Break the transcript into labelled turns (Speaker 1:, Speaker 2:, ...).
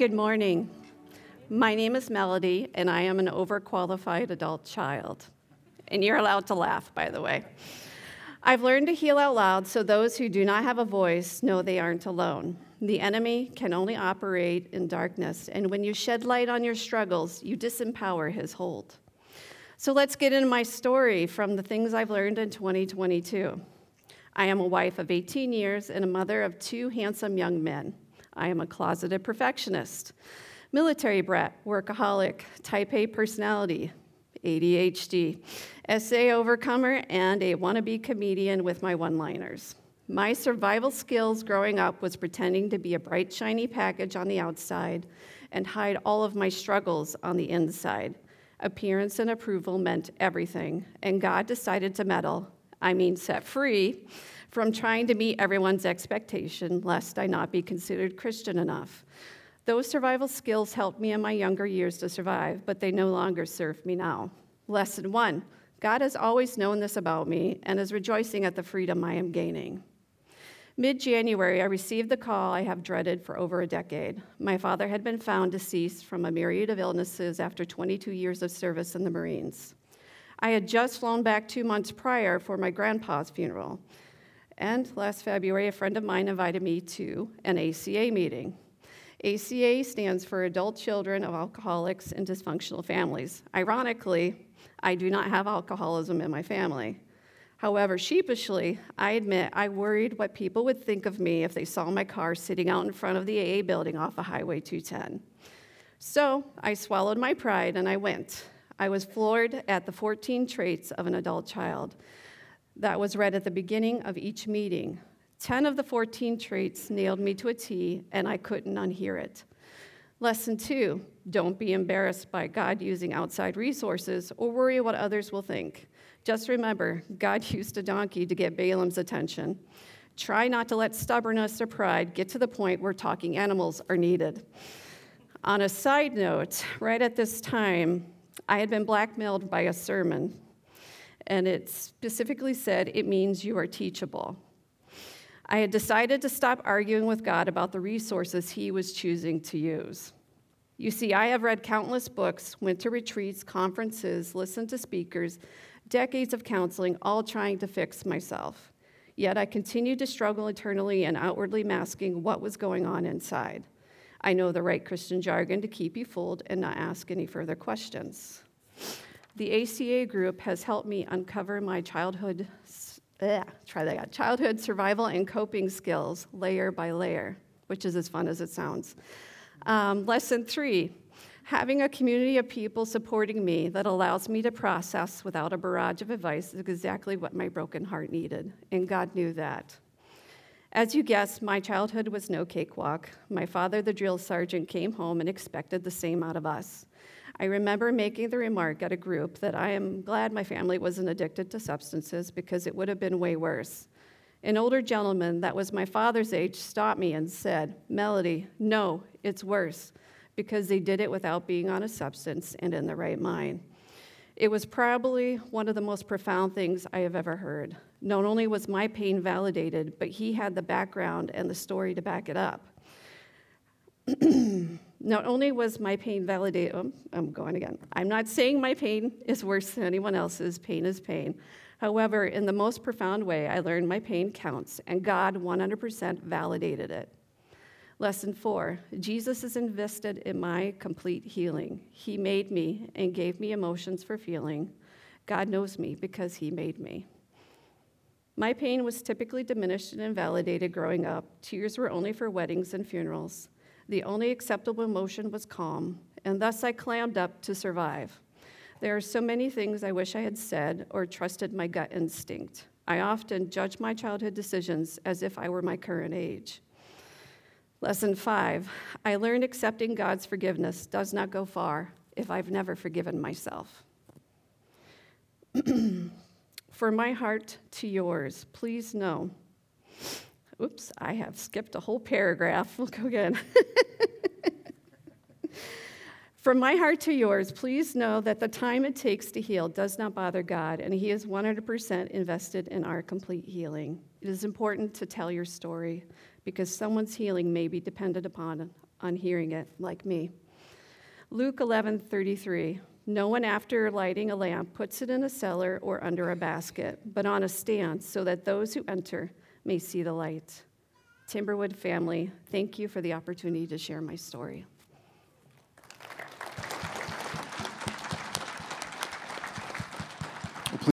Speaker 1: Good morning. My name is Melody, and I am an overqualified adult child. And you're allowed to laugh, by the way. I've learned to heal out loud so those who do not have a voice know they aren't alone. The enemy can only operate in darkness, and when you shed light on your struggles, you disempower his hold. So let's get into my story from the things I've learned in 2022. I am a wife of 18 years and a mother of two handsome young men. I am a closeted perfectionist, military brat, workaholic, type A personality, ADHD, SA overcomer, and a wannabe comedian with my one liners. My survival skills growing up was pretending to be a bright, shiny package on the outside and hide all of my struggles on the inside. Appearance and approval meant everything, and God decided to meddle, I mean, set free, from trying to meet everyone's expectation, lest I not be considered Christian enough. Those survival skills helped me in my younger years to survive, but they no longer serve me now. Lesson one God has always known this about me and is rejoicing at the freedom I am gaining. Mid January, I received the call I have dreaded for over a decade. My father had been found deceased from a myriad of illnesses after 22 years of service in the Marines. I had just flown back two months prior for my grandpa's funeral. And last February, a friend of mine invited me to an ACA meeting. ACA stands for Adult Children of Alcoholics and Dysfunctional Families. Ironically, I do not have alcoholism in my family. However, sheepishly, I admit I worried what people would think of me if they saw my car sitting out in front of the AA building off of Highway 210. So I swallowed my pride and I went. I was floored at the 14 traits of an adult child that was read at the beginning of each meeting. 10 of the 14 traits nailed me to a T, and I couldn't unhear it. Lesson two don't be embarrassed by God using outside resources or worry what others will think. Just remember, God used a donkey to get Balaam's attention. Try not to let stubbornness or pride get to the point where talking animals are needed. On a side note, right at this time, I had been blackmailed by a sermon, and it specifically said it means you are teachable. I had decided to stop arguing with God about the resources He was choosing to use. You see, I have read countless books, went to retreats, conferences, listened to speakers, decades of counseling, all trying to fix myself. Yet I continued to struggle internally and outwardly masking what was going on inside. I know the right Christian jargon to keep you fooled and not ask any further questions. The ACA group has helped me uncover my childhood, ugh, try that again, childhood survival and coping skills layer by layer, which is as fun as it sounds. Um, lesson three Having a community of people supporting me that allows me to process without a barrage of advice is exactly what my broken heart needed, and God knew that. As you guessed, my childhood was no cakewalk. My father, the drill sergeant, came home and expected the same out of us. I remember making the remark at a group that I am glad my family wasn't addicted to substances because it would have been way worse. An older gentleman that was my father's age stopped me and said, Melody, no, it's worse because they did it without being on a substance and in the right mind. It was probably one of the most profound things I have ever heard. Not only was my pain validated, but he had the background and the story to back it up. not only was my pain validated, oh, I'm going again. I'm not saying my pain is worse than anyone else's, pain is pain. However, in the most profound way, I learned my pain counts, and God 100% validated it. Lesson four Jesus is invested in my complete healing. He made me and gave me emotions for feeling. God knows me because He made me. My pain was typically diminished and invalidated growing up. Tears were only for weddings and funerals. The only acceptable emotion was calm, and thus I clammed up to survive. There are so many things I wish I had said or trusted my gut instinct. I often judge my childhood decisions as if I were my current age. Lesson five I learned accepting God's forgiveness does not go far if I've never forgiven myself. For my heart to yours, please know. Oops, I have skipped a whole paragraph. We'll go again. From my heart to yours, please know that the time it takes to heal does not bother God, and He is 100% invested in our complete healing. It is important to tell your story because someone's healing may be dependent upon on hearing it, like me. Luke 11:33. No one after lighting a lamp puts it in a cellar or under a basket, but on a stand so that those who enter may see the light. Timberwood family, thank you for the opportunity to share my story.